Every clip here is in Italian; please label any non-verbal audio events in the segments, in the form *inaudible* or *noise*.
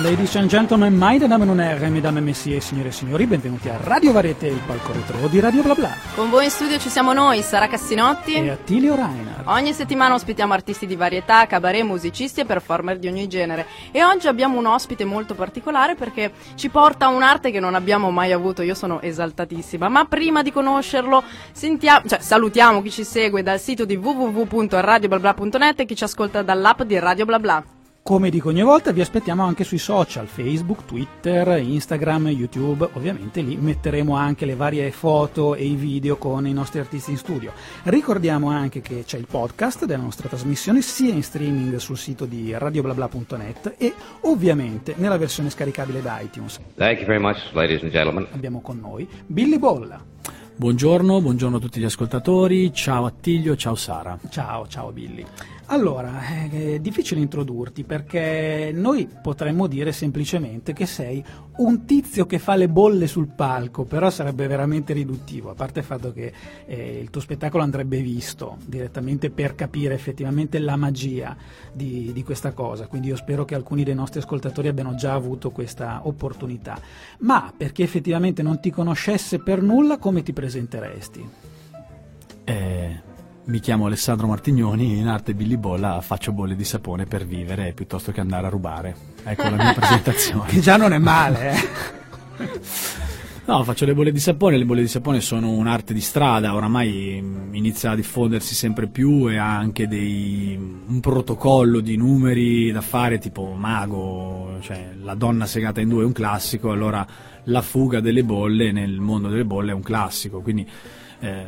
Ladies and gentlemen, meine Damen und Herren, mesdames et messieurs, signore e signori, benvenuti a Radio Varieté, il palco retro di Radio Bla Bla. Con voi in studio ci siamo noi, Sara Cassinotti. E Attilio Reinhardt. Ogni settimana ospitiamo artisti di varietà, cabaret, musicisti e performer di ogni genere. E oggi abbiamo un ospite molto particolare perché ci porta un'arte che non abbiamo mai avuto. Io sono esaltatissima. Ma prima di conoscerlo, sentiamo, cioè, salutiamo chi ci segue dal sito di www.radioblabla.net e chi ci ascolta dall'app di Radio Bla Bla. Come dico ogni volta, vi aspettiamo anche sui social, Facebook, Twitter, Instagram, YouTube. Ovviamente lì metteremo anche le varie foto e i video con i nostri artisti in studio. Ricordiamo anche che c'è il podcast della nostra trasmissione sia in streaming sul sito di radioblabla.net e ovviamente nella versione scaricabile da iTunes. Thank you very much, ladies and gentlemen. Abbiamo con noi Billy Bolla. Buongiorno, buongiorno a tutti gli ascoltatori, ciao Attilio, ciao Sara. Ciao, ciao Billy. Allora, è difficile introdurti perché noi potremmo dire semplicemente che sei un tizio che fa le bolle sul palco, però sarebbe veramente riduttivo, a parte il fatto che eh, il tuo spettacolo andrebbe visto direttamente per capire effettivamente la magia di, di questa cosa, quindi io spero che alcuni dei nostri ascoltatori abbiano già avuto questa opportunità. Ma perché effettivamente non ti conoscesse per nulla, come ti presenteresti? Eh, mi chiamo Alessandro Martignoni, in arte Billy Bolla faccio bolle di sapone per vivere piuttosto che andare a rubare. Ecco la mia *laughs* presentazione. che già non è male, eh? *laughs* No, faccio le bolle di sapone, le bolle di sapone sono un'arte di strada, oramai inizia a diffondersi sempre più e ha anche dei, un protocollo di numeri da fare tipo mago, cioè la donna segata in due è un classico, allora la fuga delle bolle nel mondo delle bolle è un classico, quindi eh,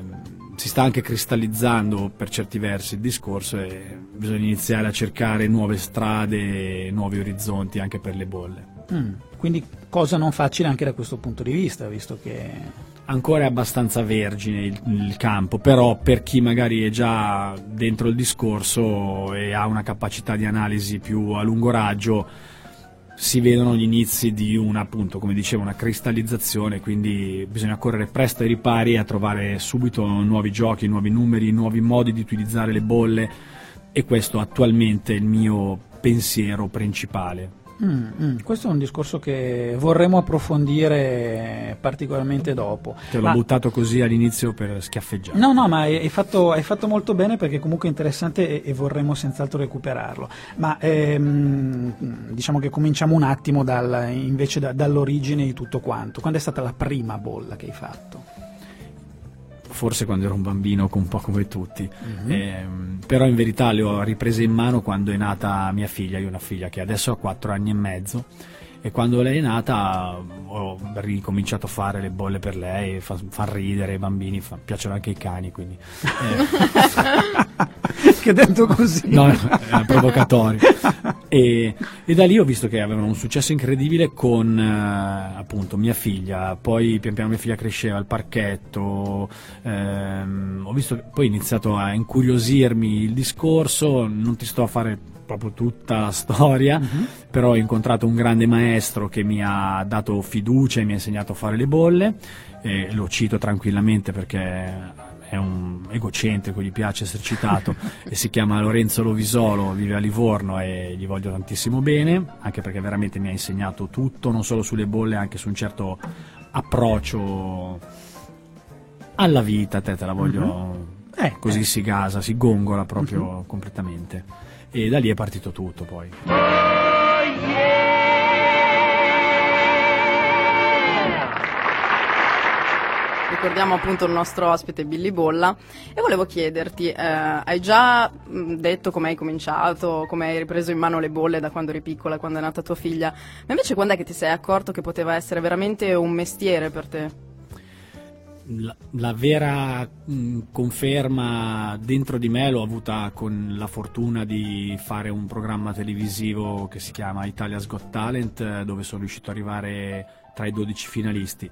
si sta anche cristallizzando per certi versi il discorso e bisogna iniziare a cercare nuove strade, nuovi orizzonti anche per le bolle. Mm, quindi cosa non facile anche da questo punto di vista, visto che... Ancora è abbastanza vergine il, il, campo, però per chi magari è già dentro il discorso e ha una capacità di analisi più a lungo raggio, si vedono gli inizi di una, appunto, come dicevo, una cristallizzazione, quindi bisogna correre presto ai ripari a trovare subito nuovi giochi, nuovi numeri, nuovi modi di utilizzare le bolle e questo attualmente è il mio pensiero principale. Mm, mm, questo è un discorso che vorremmo approfondire particolarmente dopo. Te l'ho ma... buttato così all'inizio per schiaffeggiare. No, no, ma hai, fatto, hai fatto, molto bene perché comunque è interessante e, e vorremmo senz'altro recuperarlo. Ma ehm, diciamo che cominciamo un attimo dal, invece da, dall'origine di tutto quanto. Quando è stata la prima bolla che hai fatto? Forse quando ero un bambino, un po' come tutti, mm-hmm. eh, però in verità le ho riprese in mano quando è nata mia figlia, io ho una figlia che adesso ha 4 anni e mezzo e quando lei è nata ho ricominciato a fare le bolle per lei, fa, fa ridere i bambini, fa, piacciono anche i cani, quindi... Eh. *laughs* che detto così... No, è provocatorio. E, e, da lì ho visto che avevano un successo incredibile con eh, appunto mia figlia, poi pian piano mia figlia cresceva al parchetto, ehm, ho visto poi ho iniziato a incuriosirmi il discorso, non ti sto a fare proprio tutta la storia, uh-huh. però ho incontrato un grande maestro che mi ha dato fiducia e mi ha insegnato a fare le bolle, e lo cito tranquillamente perché è un egocentrico, gli piace essere citato *laughs* e si chiama Lorenzo Lovisolo, vive a Livorno e gli voglio tantissimo bene, anche perché veramente mi ha insegnato tutto, non solo sulle bolle, anche su un certo approccio alla vita, te, te la voglio... Uh-huh. Eh, così eh. si gasa, si gongola proprio uh-huh. completamente e da lì è partito tutto poi. Ricordiamo appunto il nostro ospite Billy Bolla e volevo chiederti, eh, hai già mm, detto come hai cominciato, come hai ripreso in mano le bolle da quando eri piccola, quando è nata tua figlia, ma invece quando è che ti sei accorto che poteva essere veramente un mestiere per te? La, la vera mh, mm, conferma dentro di me l'ho avuta con la fortuna di fare un programma televisivo che si chiama Italia's Got Talent dove sono riuscito ad arrivare tra i 12 finalisti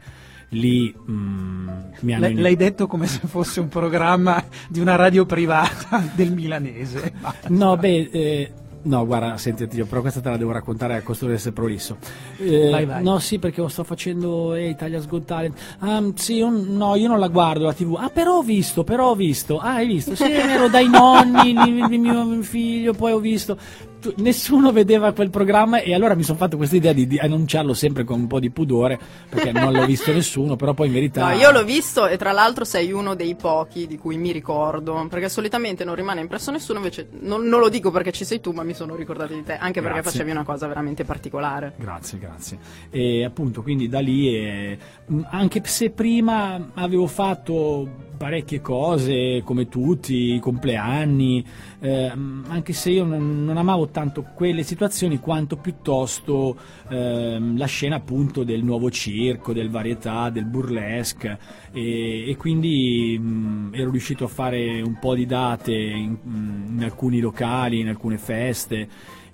lì mh, mm, mi hanno... L- l'hai detto come se fosse un programma di una radio privata *laughs* del milanese. no, beh, eh, No, guarda, senti, però questa te la devo raccontare a costo di essere prolisso. Eh, Vai, vai. No, sì, perché sto facendo eh, Italia's Got Talent. Ah, sì, io- no, io non la guardo la TV. Ah, però ho visto, però ho visto. Ah, hai visto? Sì, ero dai nonni di, di mio figlio, poi ho visto. Tu- Nessuno vedeva quel programma e allora mi sono fatto questa idea di, di annunciarlo sempre con un po' di pudore, perché non l'ho visto nessuno, però poi in verità... No, io l'ho visto e tra l'altro sei uno dei pochi di cui mi ricordo, perché solitamente non rimane impresso nessuno, invece non, non lo dico perché ci sei tu, ma mi sono ricordato di te, anche perché Grazie. facevi una cosa veramente particolare. Grazie, grazie. E appunto, quindi da lì, eh, mh, anche se prima avevo fatto parecchie cose, come tutti, i compleanni, eh, mh, anche se io non, non amavo tanto quelle situazioni quanto piuttosto ehm, la scena appunto del nuovo circo, del varietà, del burlesque e, e quindi mh, ero riuscito a fare un po' di date in, mh, in alcuni locali, in alcune feste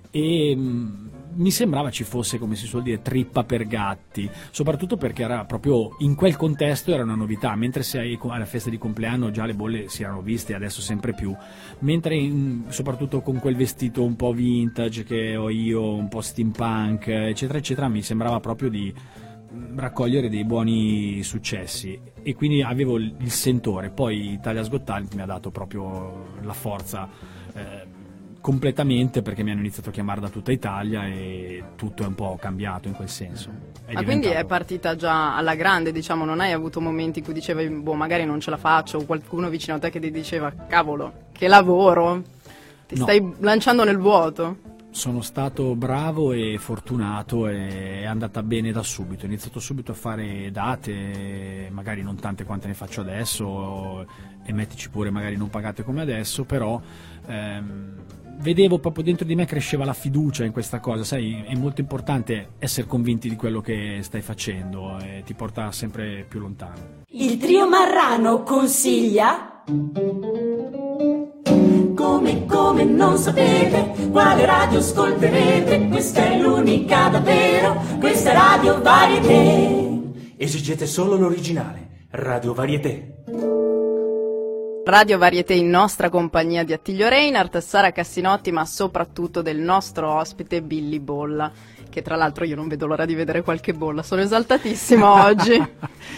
e mh, mi sembrava ci fosse, come si suol dire, trippa per gatti, soprattutto perché era proprio in quel contesto era una novità, mentre se alla festa di compleanno già le bolle si erano viste, adesso sempre più, mentre in- soprattutto con quel vestito un po' vintage che ho io, un po' steampunk, eccetera, eccetera, mi sembrava proprio di mh, raccogliere dei buoni successi. E quindi avevo il sentore, poi Italia Got Talent mi ha dato proprio la forza eh, completamente perché mi hanno iniziato a chiamare da tutta Italia e tutto è un po' cambiato in quel senso. È Ma quindi è diventato- partita già alla grande, diciamo, non hai avuto momenti in cui dicevi, boh, magari non ce la faccio, o qualcuno vicino a te che ti diceva, cavolo, che lavoro, ti No. stai lanciando nel vuoto. Sono stato bravo e fortunato e è andata bene da subito. Ho iniziato subito a fare date, magari non tante quante ne faccio adesso, e mettici pure magari non pagate come adesso, però ehm, vedevo proprio dentro di me cresceva la fiducia in questa cosa. Sai, è molto importante essere convinti di quello che stai facendo e ti porta sempre più lontano. Il trio Marrano consiglia. Come, come non sapete quale radio ascolterete, questa è l'unica davvero, questa è Radio Varieté. Esigete solo l'originale, Radio Varieté. Radio Varieté in nostra compagnia di Attilio Reinhardt, Sara Cassinotti, ma soprattutto del nostro ospite Billy Bolla, che tra l'altro io non vedo l'ora di vedere qualche bolla, sono esaltatissima *laughs* oggi.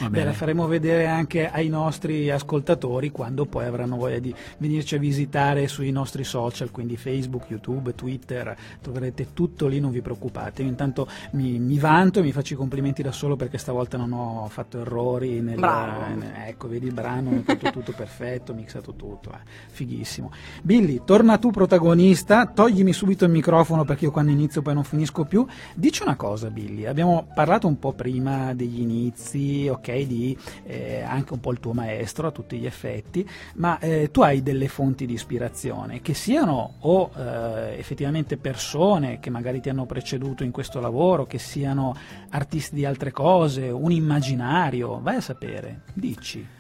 Beh, la faremo vedere anche ai nostri ascoltatori quando poi avranno voglia di venirci a visitare sui nostri social, quindi Facebook, YouTube, Twitter, troverete tutto lì, non vi preoccupate. Io intanto mi, mi vanto e mi faccio i complimenti da solo perché stavolta non ho fatto errori. Nel, Bravo. in- ecco, vedi il brano, ho fatto tutto perfetto, mixato tutto, eh, fighissimo. Billy, torna tu protagonista, toglimi subito il microfono perché io quando inizio poi non finisco più. Dici una cosa, Billy, abbiamo parlato un po' prima degli inizi, ok, di eh, anche un po' il tuo maestro a tutti gli effetti, ma eh, tu hai delle fonti di ispirazione che siano o eh, effettivamente persone che magari ti hanno preceduto in questo lavoro, che siano artisti di altre cose, un immaginario, vai a sapere, dici.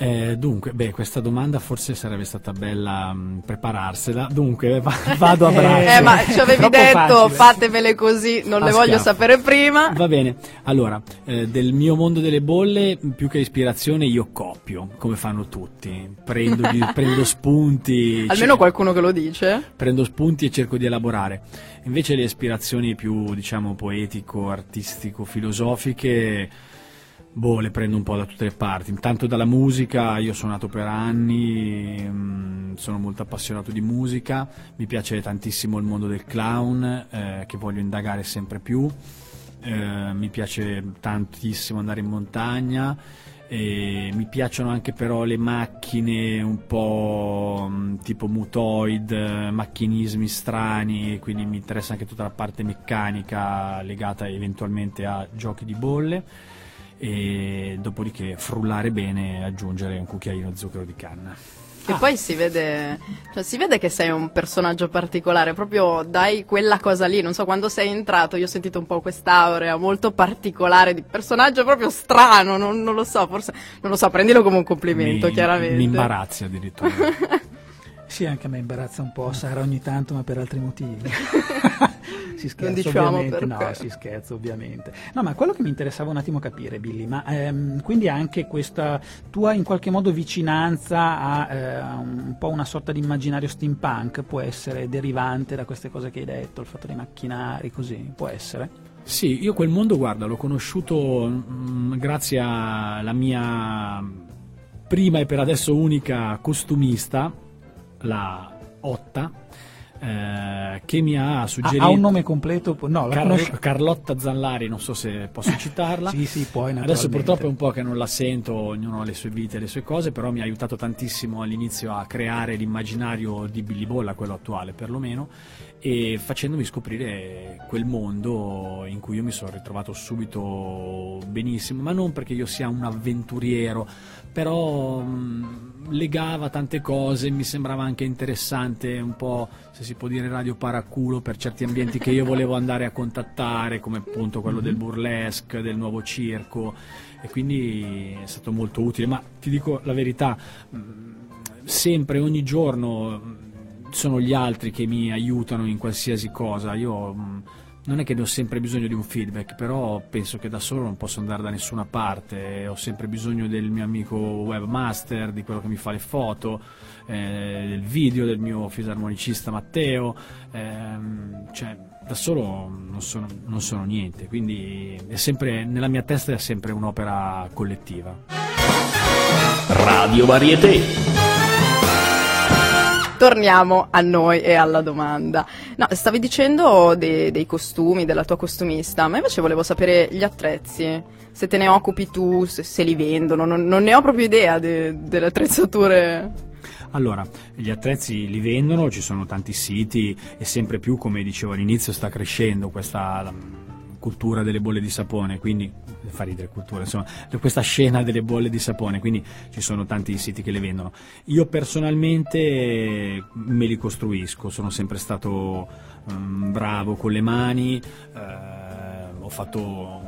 Eh, dunque, beh, questa domanda forse sarebbe stata bella mh, prepararsela. Dunque, va- *laughs* vado a braccio. Eh, ma ci avevi detto, facile. fatevele così, non A le voglio schiaffo. sapere prima. Va bene, allora, eh, del mio mondo delle bolle, più che ispirazione, io copio, come fanno tutti. Prendo, *laughs* prendo spunti. Almeno ce- qualcuno che lo dice. prendo spunti e cerco di elaborare. Invece le ispirazioni più, diciamo, poetico, artistico, filosofiche, boh, le prendo un po' da tutte le parti. Intanto dalla musica, io ho suonato per anni, mm, sono molto appassionato di musica, mi piace tantissimo il mondo del clown, eh, che voglio indagare sempre più. Eh, mi piace tantissimo andare in montagna e mi piacciono anche però le macchine un po' mh, tipo mutoid, eh, macchinismi strani, quindi mi interessa anche tutta la parte meccanica legata eventualmente a giochi di bolle e dopodiché frullare bene e aggiungere un cucchiaino di zucchero di canna. E poi si vede, cioè, si vede che sei un personaggio particolare, proprio dai quella cosa lì, non so, quando sei entrato io ho sentito un po' quest'aurea molto particolare di personaggio proprio strano, non, non lo so, forse, non lo so, prendilo come un complimento mi, chiaramente. Mi imbarazzi addirittura. *laughs* Sì, anche a me imbarazza un po', Sara, ogni tanto, ma per altri motivi. *laughs* si scherza diciamo ovviamente, no, si scherza ovviamente. No, ma quello che mi interessava un attimo capire, Billy, ma ehm, quindi anche questa tua in qualche modo vicinanza a eh, un po' una sorta di immaginario steampunk può essere derivante da queste cose che hai detto, il fatto dei macchinari, così, può essere? Sì, io quel mondo, guarda, l'ho conosciuto mm, grazie alla mia prima e per adesso unica costumista, la Otta, eh, che mi ha suggerito... ha un nome completo? No, la Car-? Carlotta Zallari, non so se posso citarla. Sì, sì, puoi Adesso purtroppo è un po' che non la sento, ognuno ha le sue vite e le sue cose, però mi ha aiutato tantissimo all'inizio a creare l'immaginario di Billy Bolla, quello attuale perlomeno, e facendomi scoprire quel mondo in cui io mi sono ritrovato subito benissimo, ma non perché io sia un avventuriero, però mh, legava tante cose, mi sembrava anche interessante un po', se si può dire radio paraculo per certi ambienti che io volevo andare a contattare, come appunto quello del burlesque, del nuovo circo, e quindi è stato molto utile, ma ti dico la verità, mh, sempre, ogni giorno mh, sono gli altri che mi aiutano in qualsiasi cosa, io... non è che ne ho sempre bisogno di un feedback, però penso che da solo non posso andare da nessuna parte, ho sempre bisogno del mio amico webmaster, di quello che mi fa le foto, eh, del video, del mio fisarmonicista Matteo, ehm, cioè da solo non sono, non sono niente, quindi è sempre, nella mia testa è sempre un'opera collettiva. Radio Varieté. Torniamo a noi e alla domanda. No, stavi dicendo dei, dei costumi, della tua costumista, ma invece volevo sapere gli attrezzi, se te ne occupi tu, se, se li vendono, non, non ne ho proprio idea de- delle attrezzature. Allora, gli attrezzi li vendono, ci sono tanti siti e sempre più, come dicevo all'inizio, sta crescendo questa cultura delle bolle di sapone, quindi fa ridere cultura, insomma, questa scena delle bolle di sapone, quindi ci sono tanti siti che le vendono. Io personalmente me li costruisco, sono sempre stato mm, bravo con le mani, eh, ho fatto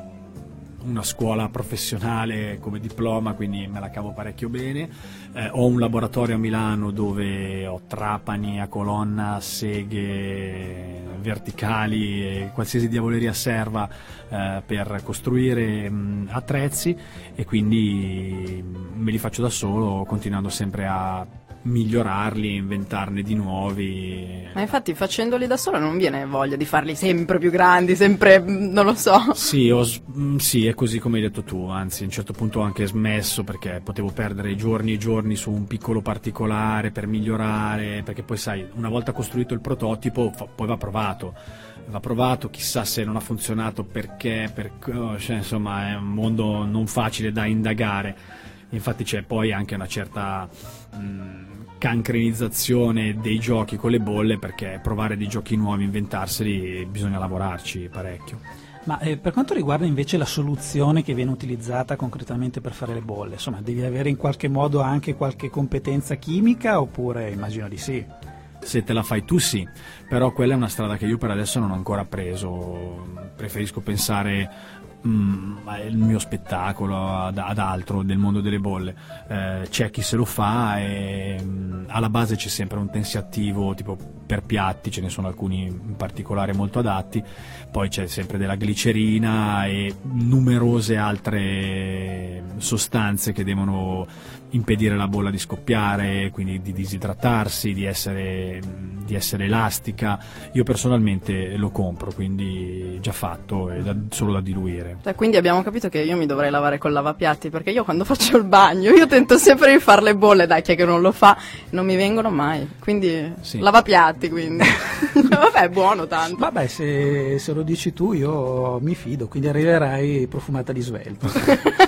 una scuola professionale come diploma, quindi me la cavo parecchio bene. Eh, ho un laboratorio a Milano dove ho trapani a colonna, seghe verticali e qualsiasi diavoleria serva eh, per costruire mh, attrezzi e quindi me li faccio da solo continuando sempre a migliorarli, inventarne di nuovi. Ma infatti facendoli da solo non viene voglia di farli sempre più grandi, sempre, mm, non lo so. Sì, ho mm, sì, è così come hai detto tu, anzi a un certo punto ho anche smesso perché potevo perdere giorni e giorni su un piccolo particolare per migliorare, perché poi sai, una volta costruito il prototipo poi va provato, va provato, chissà se non ha funzionato perché, per, cioè, insomma è un mondo non facile da indagare. Infatti c'è poi anche una certa mh, cancrenizzazione dei giochi con le bolle perché provare dei giochi nuovi, inventarseli, bisogna lavorarci parecchio. Ma eh, per quanto riguarda invece la soluzione che viene utilizzata concretamente per fare le bolle, insomma, devi avere in qualche modo anche qualche competenza chimica oppure immagino di sì. Se te la fai tu sì, però quella è una strada che io per adesso non ho ancora preso, preferisco pensare mm, al mio spettacolo, ad, ad altro del mondo delle bolle. Eh, c'è chi se lo fa e mm, alla base c'è sempre un tensiattivo tipo per piatti, ce ne sono alcuni in particolare molto adatti, poi c'è sempre della glicerina e numerose altre sostanze che devono impedire la bolla di scoppiare, quindi di disidratarsi, di essere, di essere elastica. Io personalmente lo compro, quindi già fatto, è da- solo da diluire. Cioè, quindi abbiamo capito che io mi dovrei lavare col lavapiatti, perché io quando *laughs* faccio il bagno, io tento sempre di fare le bolle, dai, chi è che non lo fa, non mi vengono mai. Quindi, Sì. lavapiatti, quindi. *laughs* Vabbè, è buono tanto. Vabbè, se, se lo dici tu io mi fido, quindi arriverai profumata di svelto. *laughs*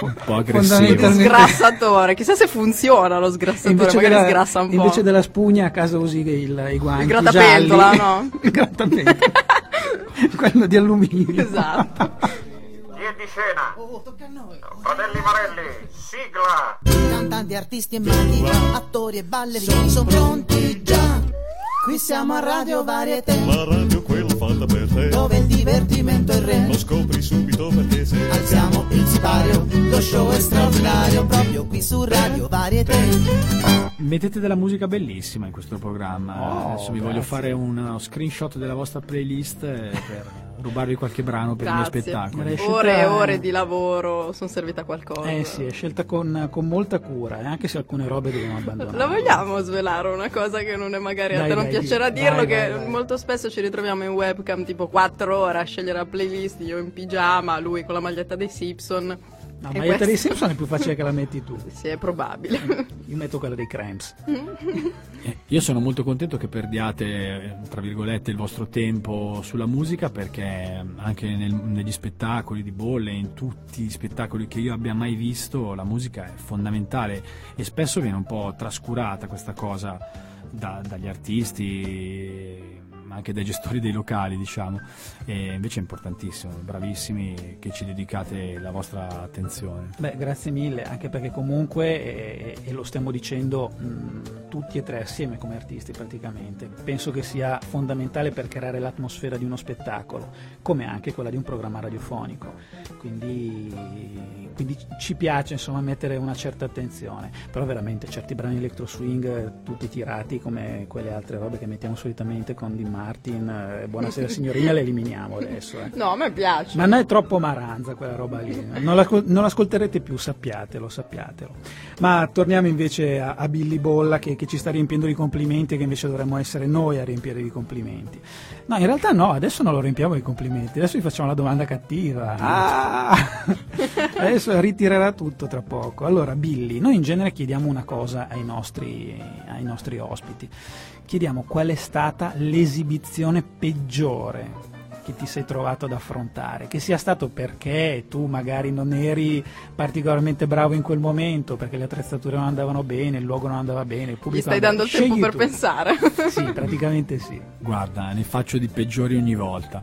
Un po' aggressivo. Fondamentalmente- Sgrassatore, chissà se funziona lo sgrassatore, Invece magari della, sgrassa un po'. invece della spugna a casa usi il, i guanti Il grattapentola, no? *laughs* il grattapentola. Quello di alluminio. Esatto. Via di scena. Fratelli Marelli, sigla. Cantanti, artisti e maghi, attori e ballerini sono pronti già. Qui siamo a Radio Varietà, La radio fatta per te dove il divertimento è il re. Lo scopri subito perché se Alziamo il sipario, lo show è straordinario, proprio qui su Radio Varietà. Mettete della musica bellissima in questo programma. Oh, Adesso vi voglio grazie. fare uno screenshot della vostra playlist eh, per *laughs* rubarvi qualche brano per Grazie. spettacoli. Direi scelta- Ore e ore di lavoro, sono servita a qualcosa. Eh sì, è scelta con, con molta cura, eh, anche se alcune robe dobbiamo abbandonare. La vogliamo svelare una cosa che non è magari a Dai, te non dai, piacerà di- dirlo, vai, che vai, vai. molto spesso ci ritroviamo in webcam tipo 4 ore a scegliere la playlist, io in pigiama, lui con la maglietta dei Simpson. No, ma io te questo- dei Simpson è più facile che la metti tu. *laughs* Sì, è probabile. Io metto quella dei Cramps. *laughs* Eh, Io sono molto contento che perdiate, tra virgolette, il vostro tempo sulla musica perché anche nel- negli spettacoli di bolle, in tutti gli spettacoli che io abbia mai visto, la musica è fondamentale e spesso viene un po' trascurata questa cosa da- dagli artisti, ma anche dai gestori dei locali, diciamo. E invece è importantissimo, bravissimi che ci dedicate la vostra attenzione. Beh, grazie mille, anche perché comunque, e, lo stiamo dicendo mh, tutti e tre assieme come artisti praticamente, penso che sia fondamentale per creare l'atmosfera di uno spettacolo, come anche quella di un programma radiofonico. Quindi, quindi ci piace insomma mettere una certa attenzione, però veramente certi brani electro swing tutti tirati come quelle altre robe che mettiamo solitamente con Dean Martin, eh, Buonasera signorina, le eliminiamo adesso. eh. No, a me piace. Ma non è troppo maranza quella roba lì, non, l'ascol- non l'ascolterete più, sappiatelo, sappiatelo. Ma torniamo invece a, a Billy Bolla che, che ci sta riempiendo di complimenti e che invece dovremmo essere noi a riempire di complimenti. No, in realtà no, adesso non lo riempiamo di complimenti, adesso vi facciamo la domanda cattiva. Ah! *laughs* adesso ritirerà tutto tra poco. Allora, Billy, noi in genere chiediamo una cosa ai nostri, ai nostri ospiti. Chiediamo qual è stata l'esibizione peggiore che ti sei trovato ad affrontare, che sia stato perché tu magari non eri particolarmente bravo in quel momento, perché le attrezzature non andavano bene, il luogo non andava bene, il Gli pubblico stai non dando il tempo per tu. pensare. *laughs* Sì, praticamente sì. Guarda, ne faccio di peggiori ogni volta.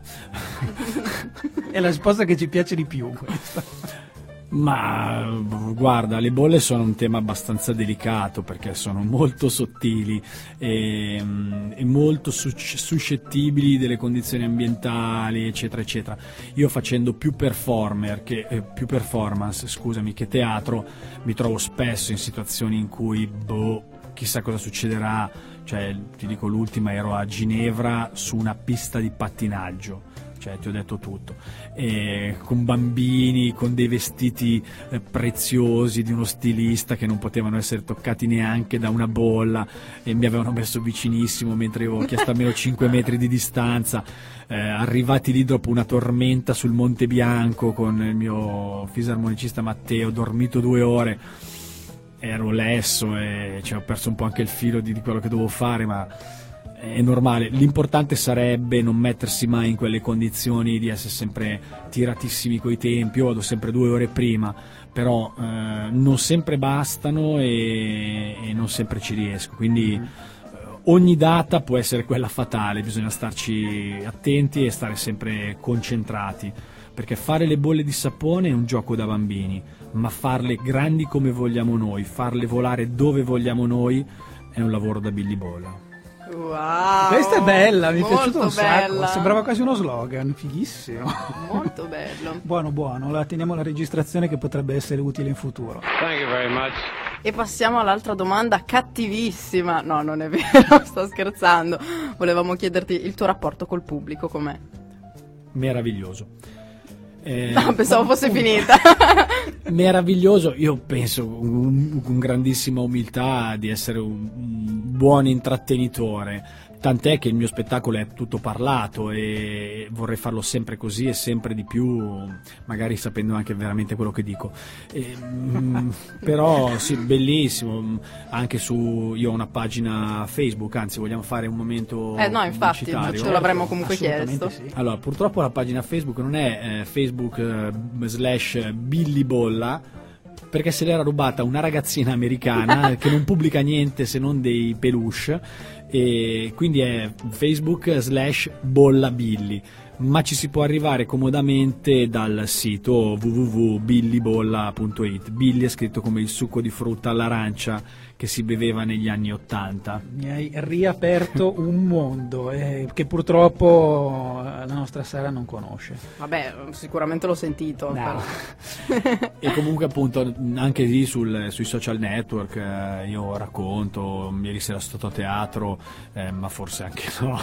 È la risposta che ci piace di più. questa. *laughs* Ma guarda, le bolle sono un tema abbastanza delicato perché sono molto sottili e, mm, e molto sus- suscettibili delle condizioni ambientali, eccetera, eccetera. Io facendo più che, eh, più performance, scusami, che teatro, mi trovo spesso in situazioni in cui, boh, chissà cosa succederà. Cioè, ti dico l'ultima, ero a Ginevra su una pista di pattinaggio cioè ti ho detto tutto, e con bambini, con dei vestiti eh, preziosi di uno stilista che non potevano essere toccati neanche da una bolla e mi avevano messo vicinissimo mentre io avevo chiesto almeno 5 *laughs* metri di distanza, eh, arrivati lì dopo una tormenta sul Monte Bianco con il mio fisarmonicista Matteo, dormito due ore, ero lesso e cioè, ho perso un po' anche il filo di, di quello che dovevo fare, ma è normale. L'importante sarebbe non mettersi mai in quelle condizioni di essere sempre tiratissimi coi tempi. Io vado sempre due ore prima, però eh, non sempre bastano e, e non sempre ci riesco. Quindi eh, ogni data può essere quella fatale, bisogna starci attenti e stare sempre concentrati. Perché fare le bolle di sapone è un gioco da bambini, ma farle grandi come vogliamo noi, farle volare dove vogliamo noi, è un lavoro da Billy Bolla. Wow. Questa è bella, mi è molto piaciuto un sacco, bella. sembrava quasi uno slogan, fighissimo. Molto bello. *laughs* Buono, buono, la teniamo la registrazione che potrebbe essere utile in futuro. Thank you very much. E passiamo all'altra domanda cattivissima. No, non è vero, *laughs* sto scherzando. Volevamo chiederti il tuo rapporto col pubblico com'è. Meraviglioso. Eh, *laughs* No, pensavo fosse finita. *laughs* meraviglioso, io penso con, grandissima umiltà di essere un, un buon intrattenitore, tant'è che il mio spettacolo è tutto parlato e vorrei farlo sempre così e sempre di più, magari sapendo anche veramente quello che dico. E, mm, *laughs* però sì, bellissimo, anche su, io ho una pagina Facebook, anzi vogliamo fare un momento... Eh no, infatti, ce l'avremmo comunque chiesto. sì. Allora, purtroppo la pagina Facebook non è eh, Facebook eh, slash Billy Bolla, perché se l'era rubata una ragazzina americana *laughs* che non pubblica niente se non dei peluche, e quindi è Facebook slash Bolla Billy. Ma ci si può arrivare comodamente dal sito www.billybolla.it. Billy è scritto come il succo di frutta all'arancia che si beveva negli anni Ottanta. Mi hai riaperto un mondo eh, che purtroppo eh, la nostra Sara non conosce. Vabbè, sicuramente l'ho sentito. No. però- *laughs* E comunque appunto anche lì sul- sui social network eh, io racconto, ieri sera sono stato a teatro, eh, ma forse anche *laughs* no,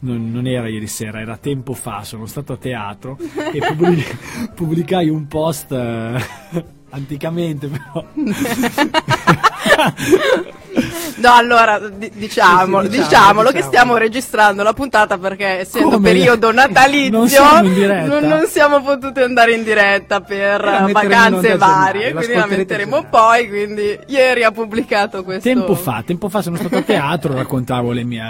non, non era ieri sera, era tempo fa, sono stato a teatro e pubblic- *laughs* pubblicai un post eh, *laughs* anticamente però. No, allora di- diciamo, Sì, sì, diciamo, diciamolo che stiamo registrando la puntata perché essendo Come? periodo *laughs* natalizio Non siamo non, non siamo potuti andare in diretta per la eh, in vacanze varie, quindi la metteremo poi, quindi ieri ha pubblicato questo tempo fa, tempo fa sono stato a teatro, raccontavo le mie,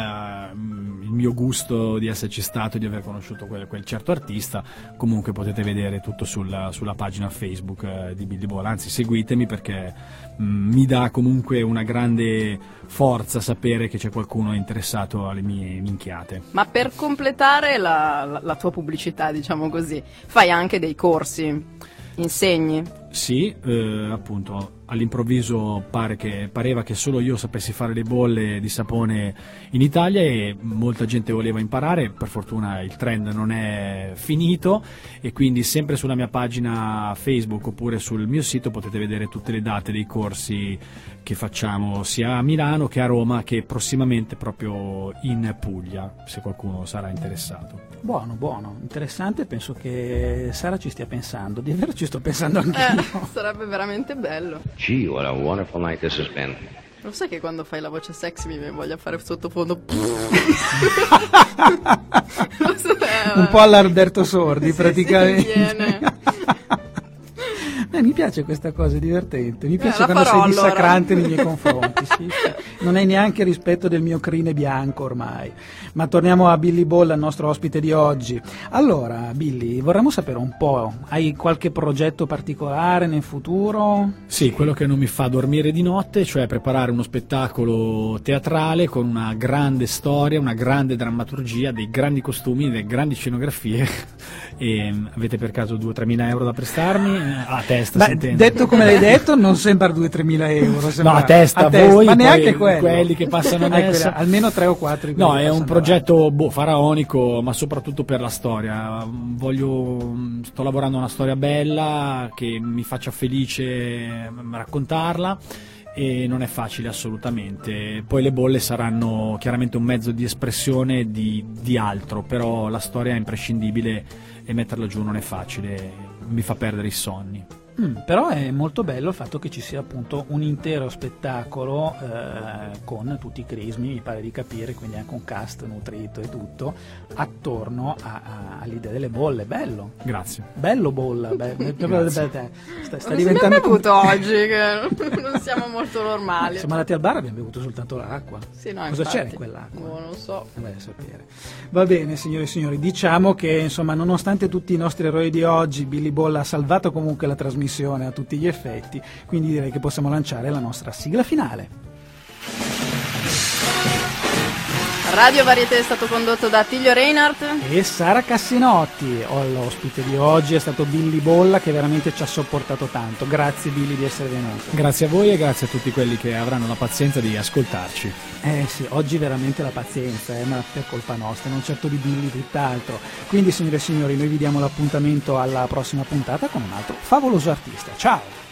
mio gusto di esserci stato e di aver conosciuto quel, quel certo artista. Comunque potete vedere tutto sulla, sulla pagina Facebook eh, di Billy Ball, anzi seguitemi perché mm, mi dà comunque una grande forza sapere che c'è qualcuno interessato alle mie minchiate. Ma per completare la, la- la tua pubblicità, diciamo così, fai anche dei corsi, insegni. Sì, eh, appunto, all'improvviso pare che, pareva che solo io sapessi fare le bolle di sapone in Italia e molta gente voleva imparare, per fortuna il trend non è finito e quindi sempre sulla mia pagina Facebook oppure sul mio sito potete vedere tutte le date dei corsi che facciamo sia a Milano che a Roma che prossimamente proprio in Puglia, se qualcuno sarà interessato. Buono, buono, interessante, penso che Sara ci stia pensando, di vero ci sto pensando anche Eh, io. sarebbe veramente bello. Gee, what a wonderful night this has been. Lo sai che quando fai la voce sexy mi viene voglia fare sottofondo? *laughs* Eh, Un po' all'Alberto Sordi Sì, sì, praticamente. viene. Beh, mi piace questa cosa, è divertente. Mi piace la quando farò, sei allora. dissacrante nei miei *laughs* confronti. sì, sì. Non hai neanche rispetto del mio crine bianco ormai. Ma torniamo a Billy Ball, al nostro ospite di oggi. Allora, Billy, vorremmo sapere un po', hai qualche progetto particolare nel futuro? Sì, quello che non mi fa dormire di notte, cioè preparare uno spettacolo teatrale con una grande storia, una grande drammaturgia, dei grandi costumi, delle grandi scenografie. *laughs* E avete per caso 2-3 mila euro da prestarmi? Eh, A testa, Beh, si intende. detto come l'hai detto, non sembra 2-3 mila euro. sembra- No, a testa, voi, ma neanche poi quello. quelli che passano *laughs* Eh, quella- almeno 3 o 4. No, è un progetto boh, faraonico, ma soprattutto per la storia. Voglio, sto lavorando a una storia bella che mi faccia felice mm, raccontarla e non è facile assolutamente. Poi le bolle saranno chiaramente un mezzo di espressione di, di altro, però la storia è imprescindibile e metterla giù non è facile, mi fa perdere i sonni. Mm, però è molto bello il fatto che ci sia appunto un intero spettacolo eh, con tutti i crismi, mi pare di capire, quindi anche un cast nutrito e tutto, attorno a- a- all'idea delle bolle. Bello, Grazie. bello bolla. be- *laughs* be- be- sta, sta diventando abbiamo bevuto *laughs* oggi? Che non siamo molto normali. Siamo andati al bar e abbiamo bevuto soltanto l'acqua. Sì, no, Cosa infatti. c'era in quell'acqua? Boh, non so. A sapere. Va bene, signore e signori, diciamo che insomma, nonostante tutti i nostri errori di oggi, Billy Boll ha salvato comunque la trasmissione a tutti gli effetti, quindi direi che possiamo lanciare la nostra sigla finale. Radio Varieté è stato condotto da Tiglio Reinhardt. E Sara Cassinotti, oh, l'ospite di oggi è stato Billy Bolla che veramente ci ha sopportato tanto. Grazie Billy di essere venuto. Grazie a voi e grazie a tutti quelli che avranno la pazienza di ascoltarci. Eh sì, oggi veramente la pazienza, eh, ma per colpa nostra, non certo di Billy, tutt'altro. Quindi signore e signori, noi vi diamo l'appuntamento alla prossima puntata con un altro favoloso artista. Ciao!